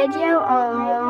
Radio on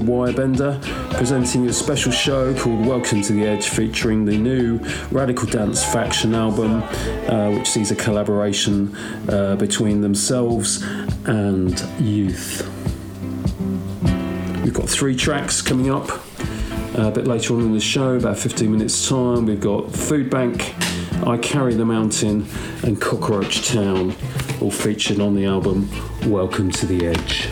Wirebender, presenting a special show called Welcome to the Edge featuring the new Radical Dance Faction album, uh, which sees a collaboration uh, between themselves and Youth. We've got three tracks coming up uh, a bit later on in the show, about 15 minutes' time. We've got Food Bank, I Carry the Mountain, and Cockroach Town, all featured on the album Welcome to the Edge.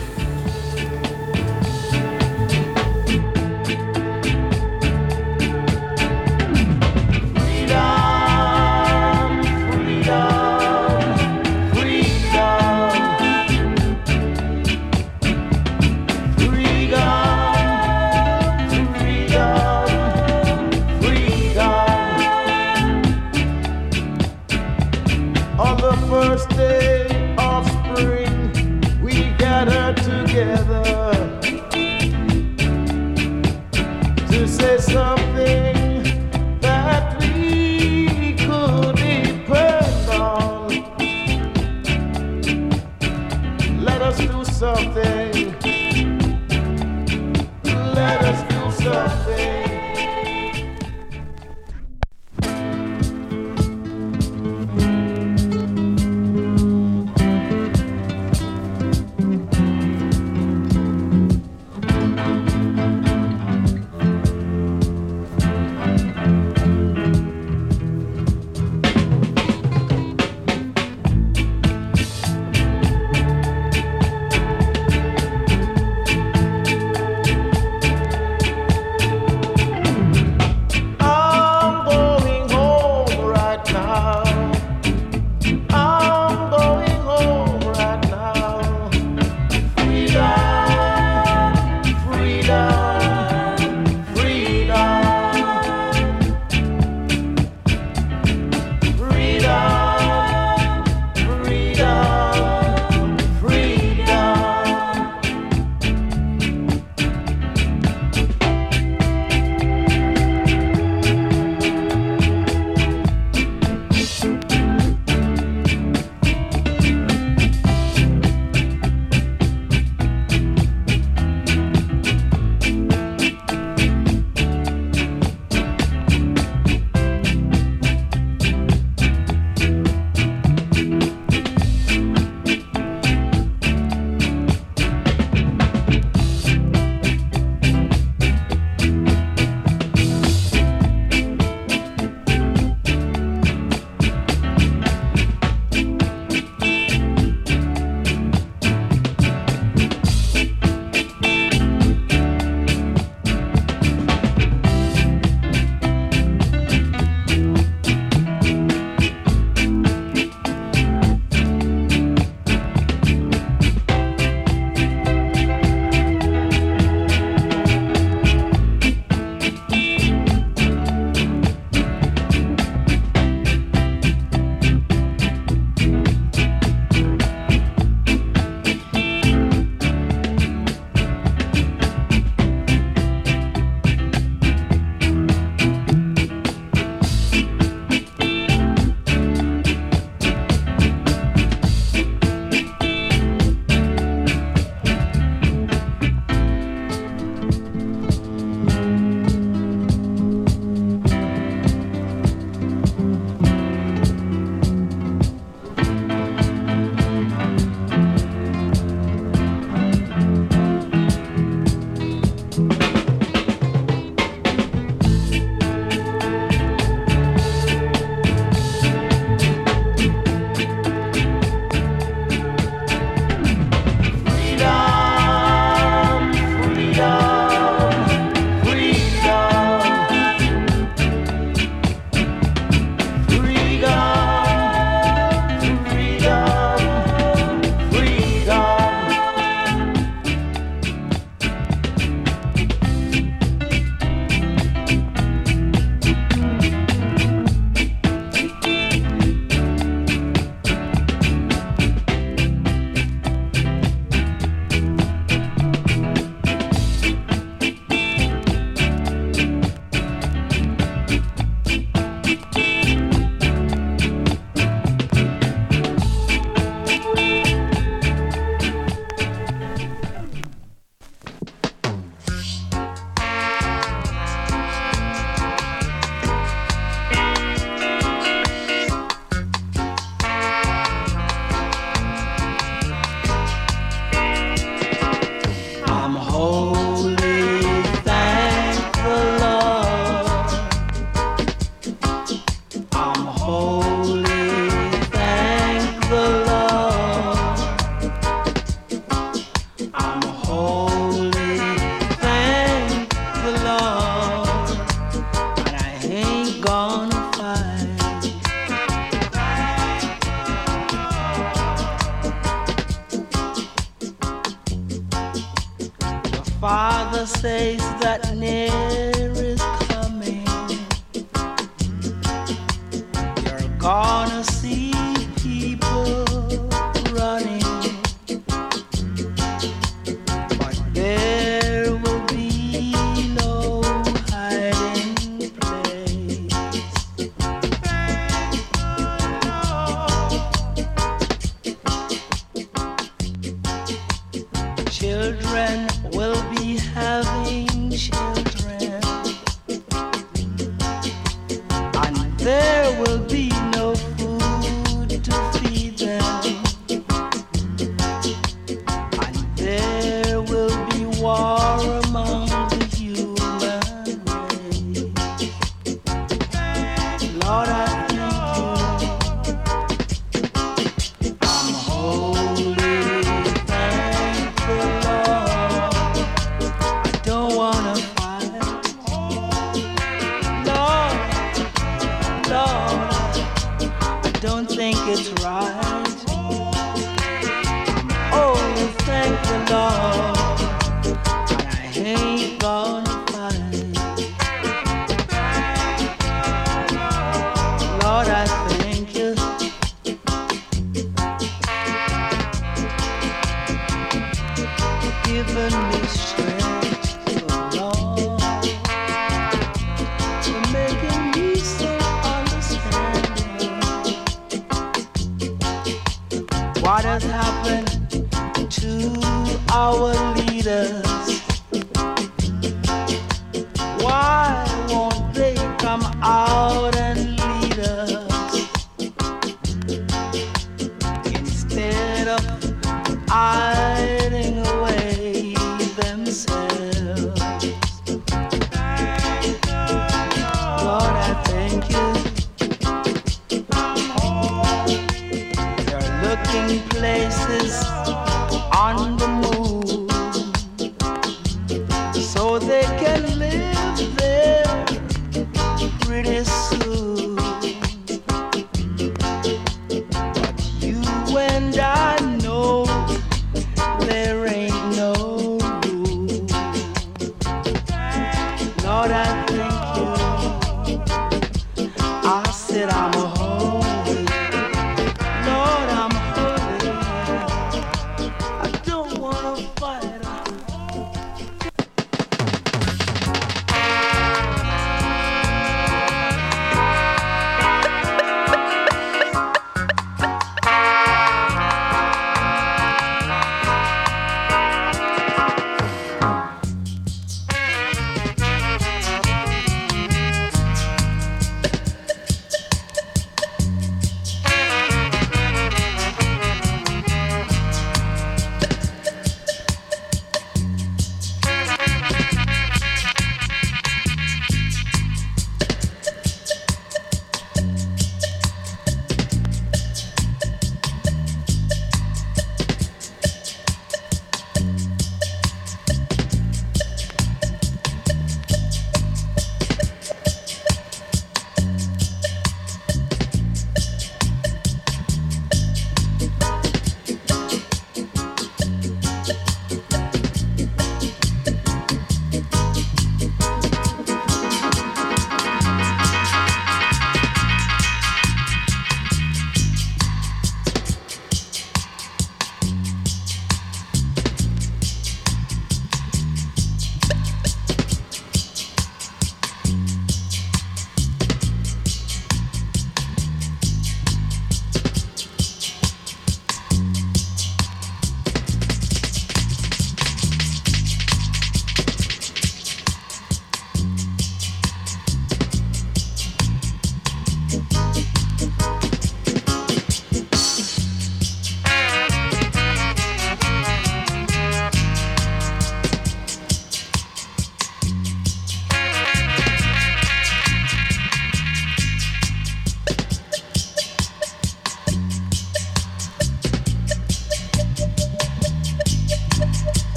Ain't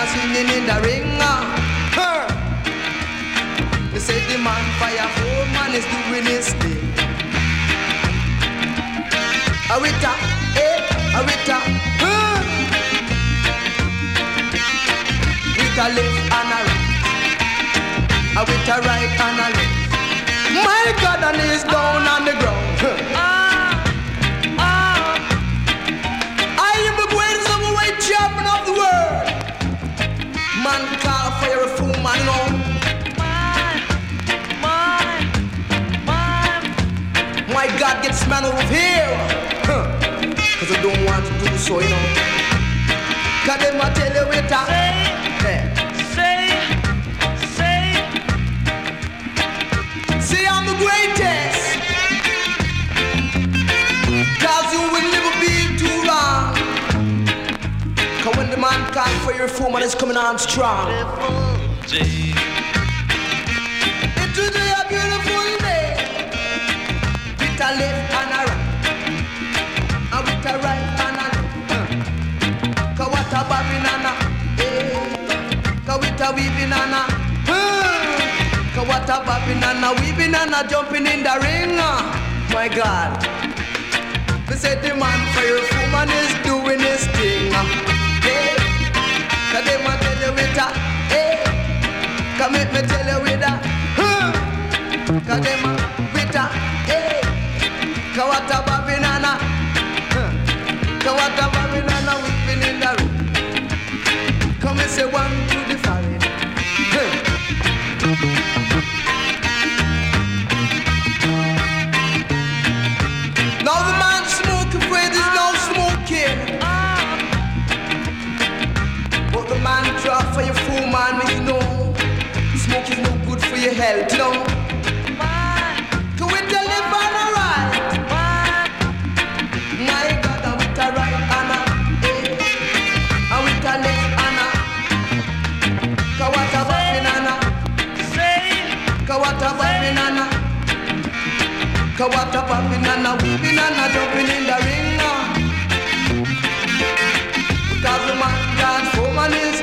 a singing in the ring. Huh. They say the man fire four man is doing his thing. Arita, eh, Arita, huh. With a left and a right. A with a right and a left. My God, and he's down on the ground. Huh. Man over here. Huh. Cause I don't want to do so, you know. Cause them I tell you it a See I'm the greatest. Cause you will never be too long. Cause when the man can't for your foreman is coming on strong. A and a. uh. Cause what a bobbing and a weaving and a jumping in the ring. uh. My God. They said the man for your woman is doing his thing. uh. Hey. Cause they want tell you with a. Hey. Come make me tell you with a. Huh. Cause them a with a. Hey. Cause what a bobbing and a. Huh. Cause what a bobbing and a whipping in the room. Come and say one your fool man, when you know smoke is no good for your health, no Cause what a popping and a whooping and a jumping in the ring. Uh. Cause the man God Foreman is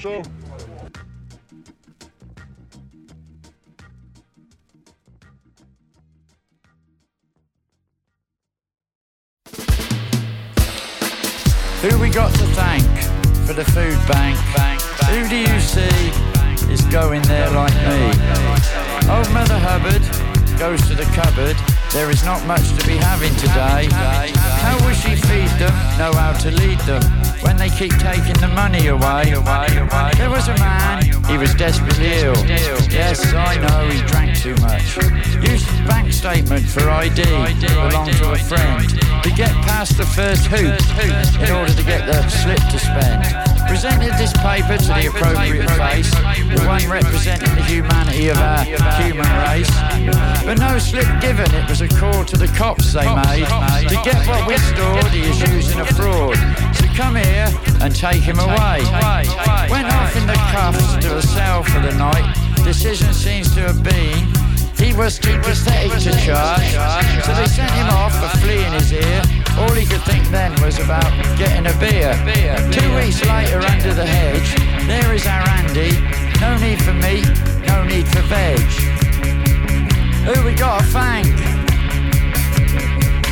Show. Who we got to thank for the food bank? Who do you see is going there like me? Old Mother Hubbard goes to the cupboard. There is not much to be having today. How will she feed them? Know how to lead them when they keep taking the money away. There was a man, he was desperately ill. Yes, I know he drank too much. Used his bank statement for ID, belonged to a friend. To get past the first hoop in order to get the slip to spend. Presented this paper to the appropriate face, the one representing the humanity of our human race. But no slip given, it was a call to the cops they made. To get what we stored, he is using a fraud. Come here and take him away. Went off in the cuffs to a cell for the night. Decision seems to have been he was too pathetic to charge, so they sent him off for flea in his ear. All he could think then was about getting a beer. Two weeks later, under the hedge, there is our Andy. No need for meat, no need for veg. Who we got to thank?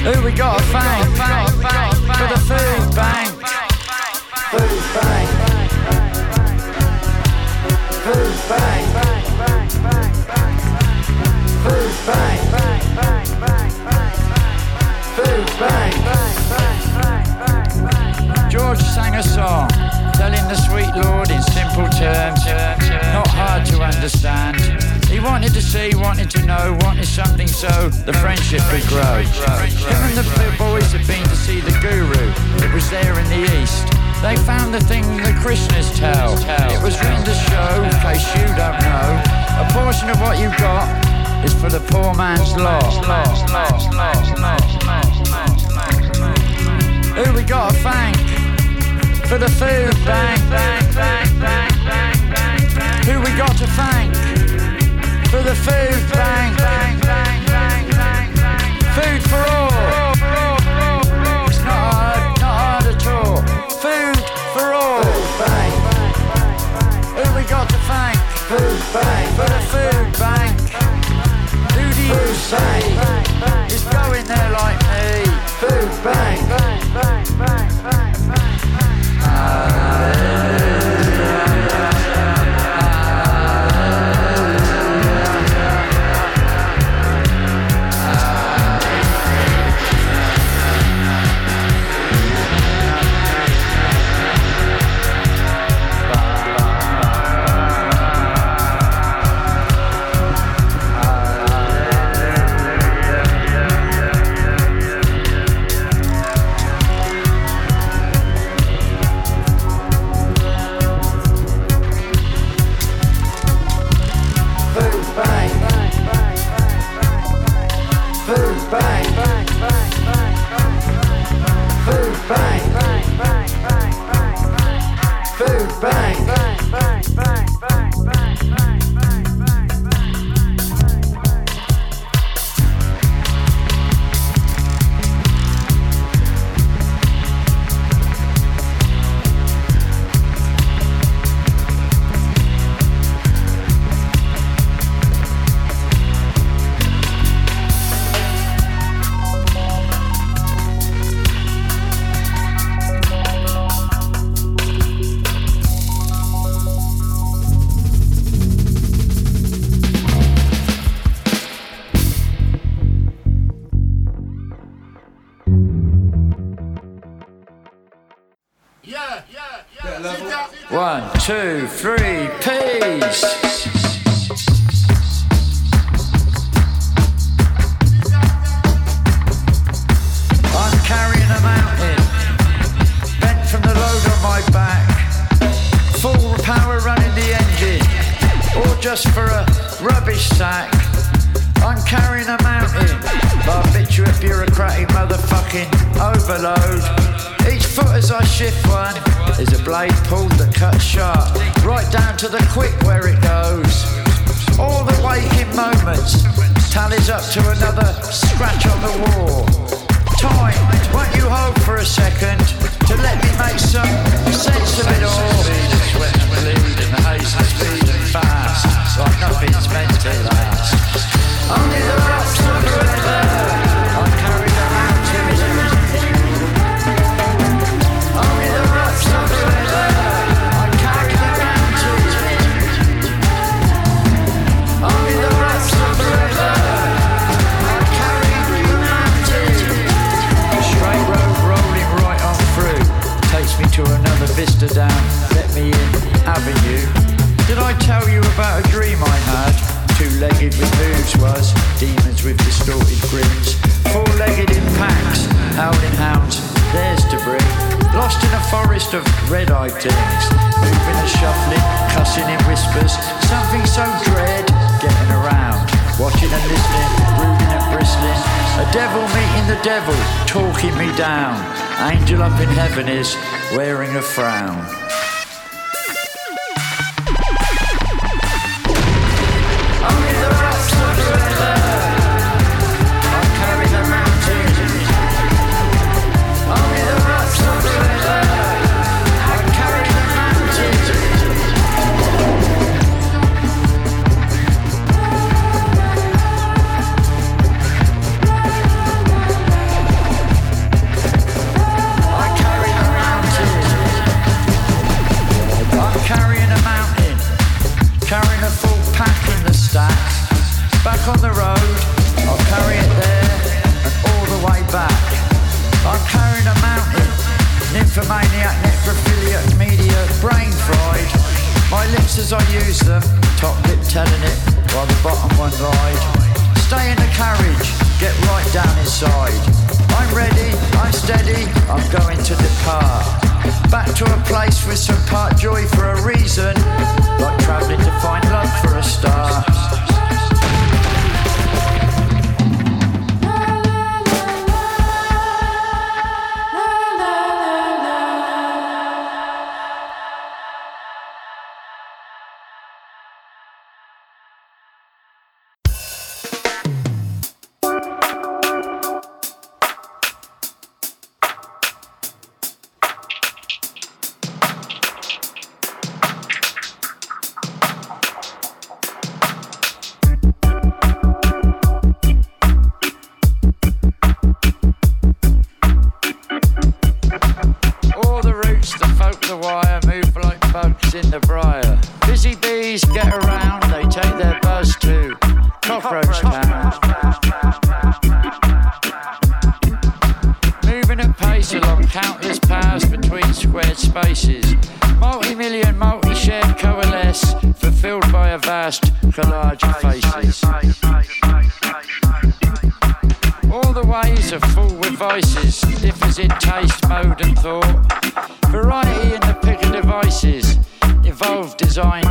Who we got to thank? For the food bank. Food bank. Food bank. George sang a song, telling the sweet Lord in simple terms, not hard to understand. He wanted to see, wanted to know, wanted something so the friendship could grow. Him and the boys had been to see the guru, it was there in the east. They found the thing the Krishnas tell. It was written to show, in case you don't know, a portion of what you got is for the poor man's lot. Who we got to thank for the food bank? The load on my back. Full power running the engine, or just for a rubbish sack. I'm carrying a mountain, barbiturates bureaucratic motherfucking overload. Foot as I shift one is a blade pulled that cuts sharp, right down to the quick where it goes. All the waking moments tallies up to another scratch on the wall. Time, won't you hold for a second to let me make some sense of it all? Sweat and bleed and the haze is speeding fast, like nothing's meant to last. Only the rocks are forever. Vista down. Let me in avenue. Did I tell you about a dream I had? Two-legged with moves was demons with distorted grins. Four-legged in packs, howling hounds. there's to. Lost in a forest of red-eyed things, moving and shuffling, cussing in whispers. Something so dread, getting around, watching and listening, brooding and bristling. A devil meeting the devil, talking me down. Angel up in heaven is wearing a frown. Squared spaces. Multi-million, multi-shared coalesce, fulfilled by a vast collage of faces. All the ways are full with vices, differs in taste, mode, and thought. Variety in the pick of devices, evolved, designed,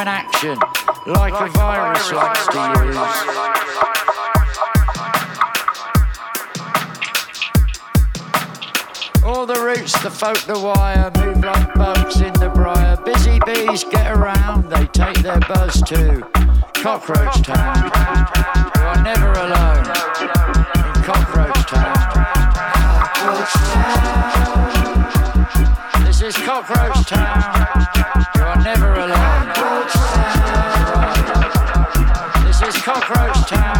human action, like, like a virus, virus likes to use. All the roots, the folk, the wire, move like bugs in the briar. Busy bees get around, they take their buzz too. Cockroach town, you are never alone. In cockroach town. Cockroach town. This is cockroach town. You are never alone. cockroach town.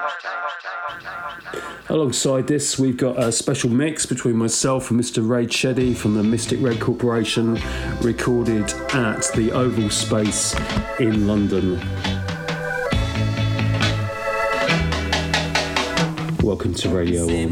Alongside this, we've got a special mix between myself and Mr. Rae Cheddae from the Mystic Red Corporation, recorded at the Oval Space in London. Welcome to Radio On.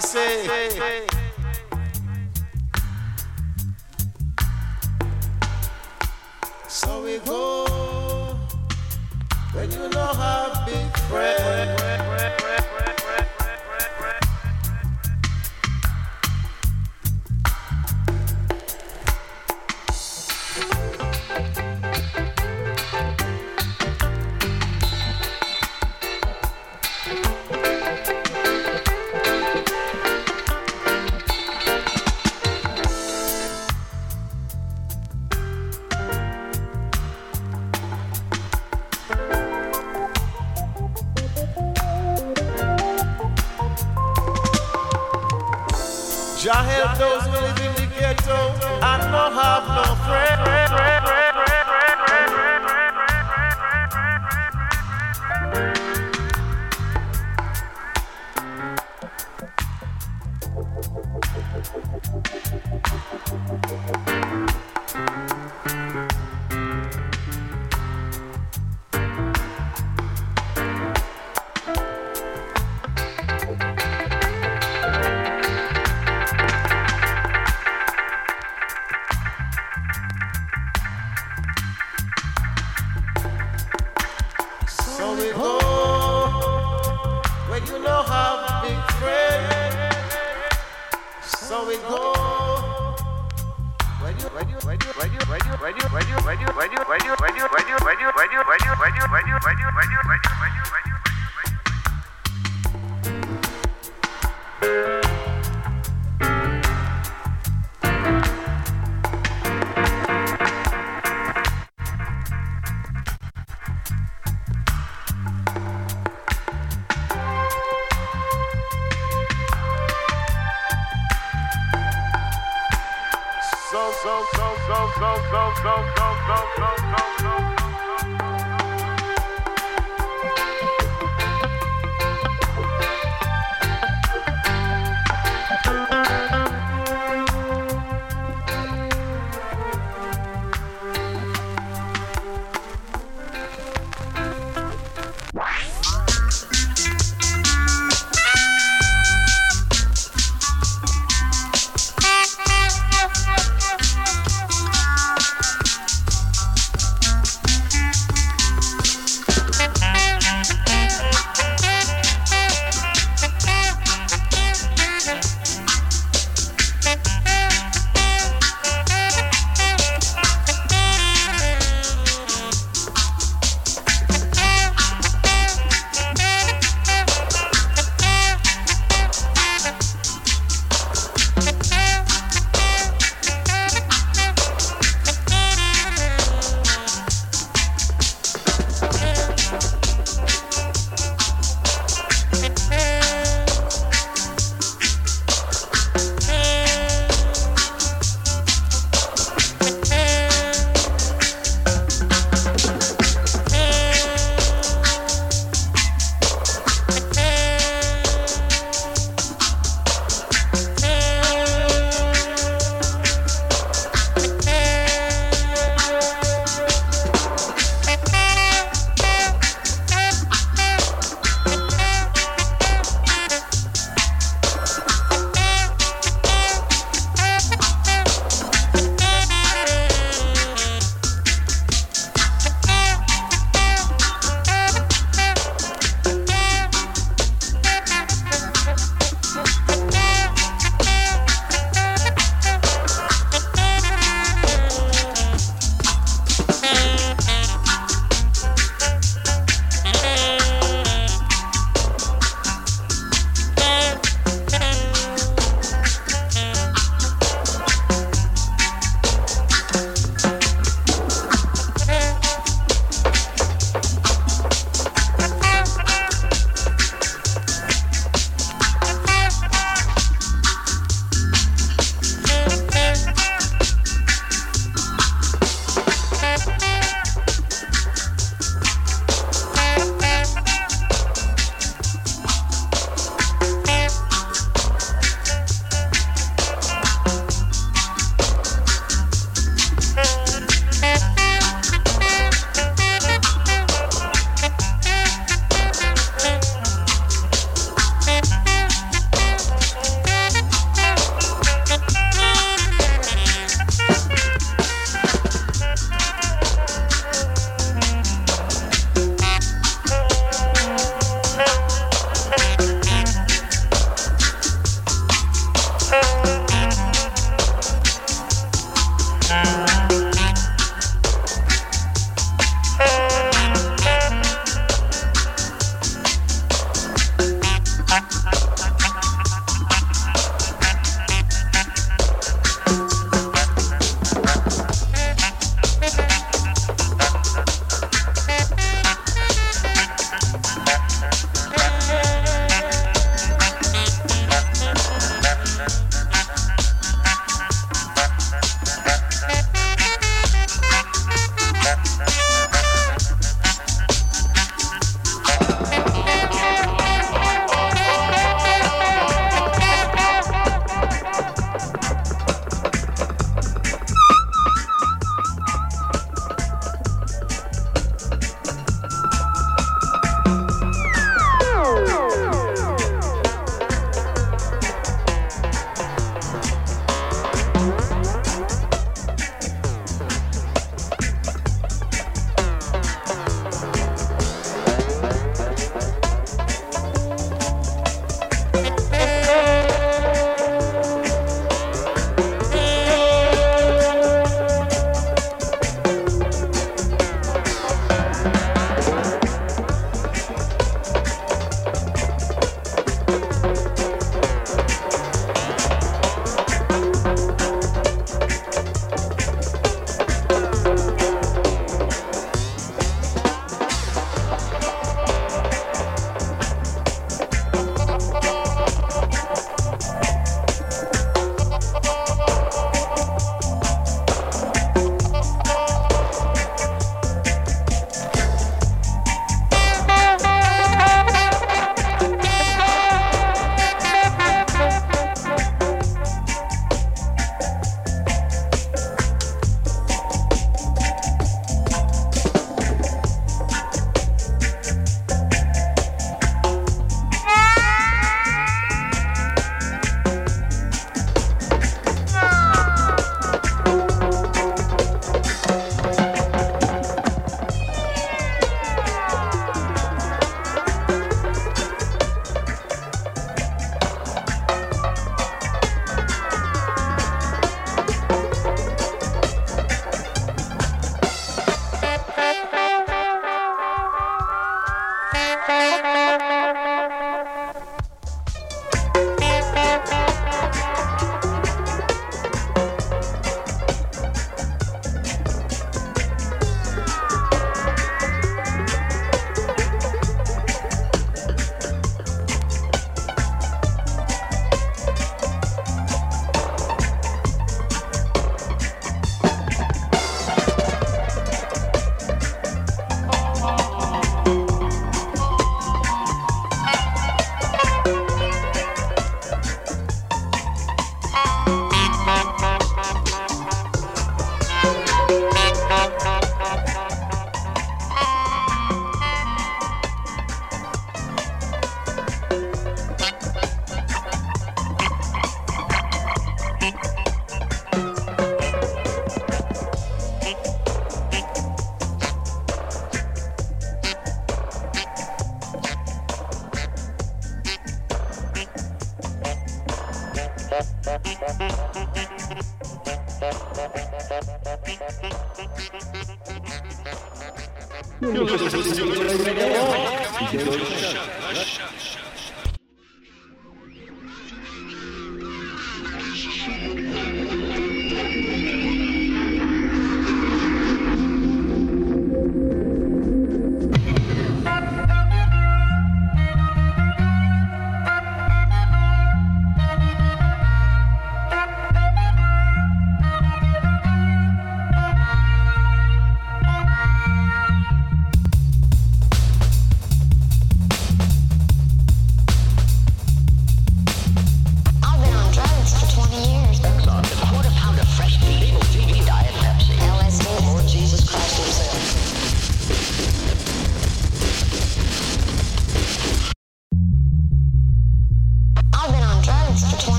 I say.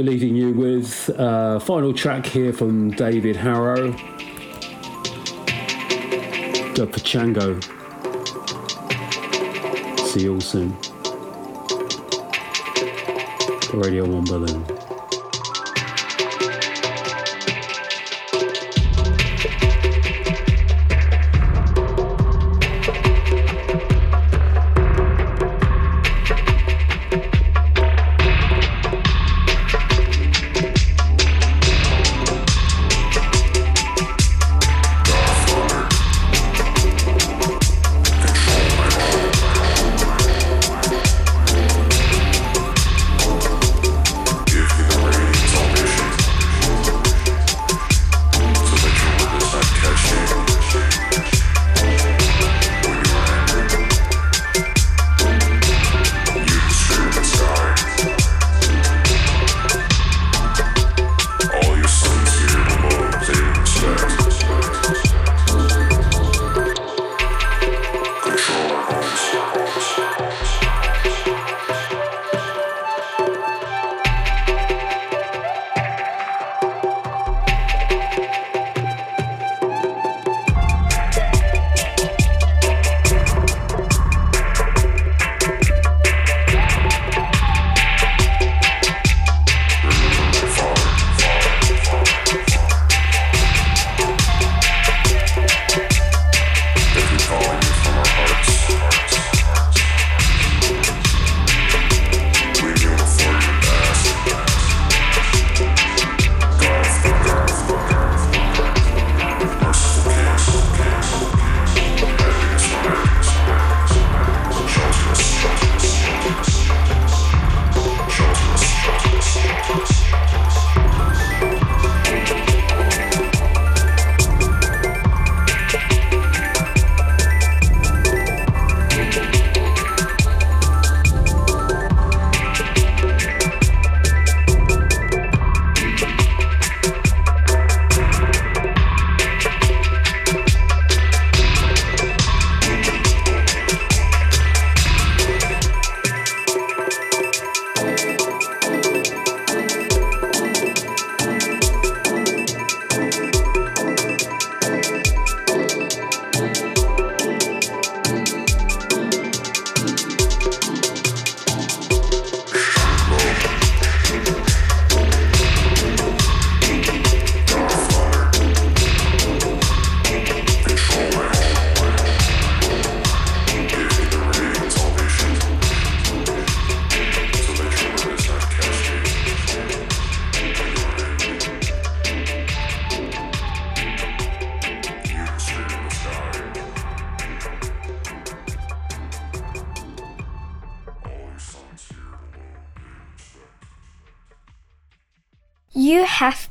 we're leaving you with. Uh, final track here from David Harrow The Pachango. See you all soon. Radio On Berlin.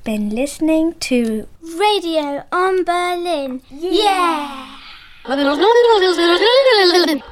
Been listening to Radio on Berlin. Yeah.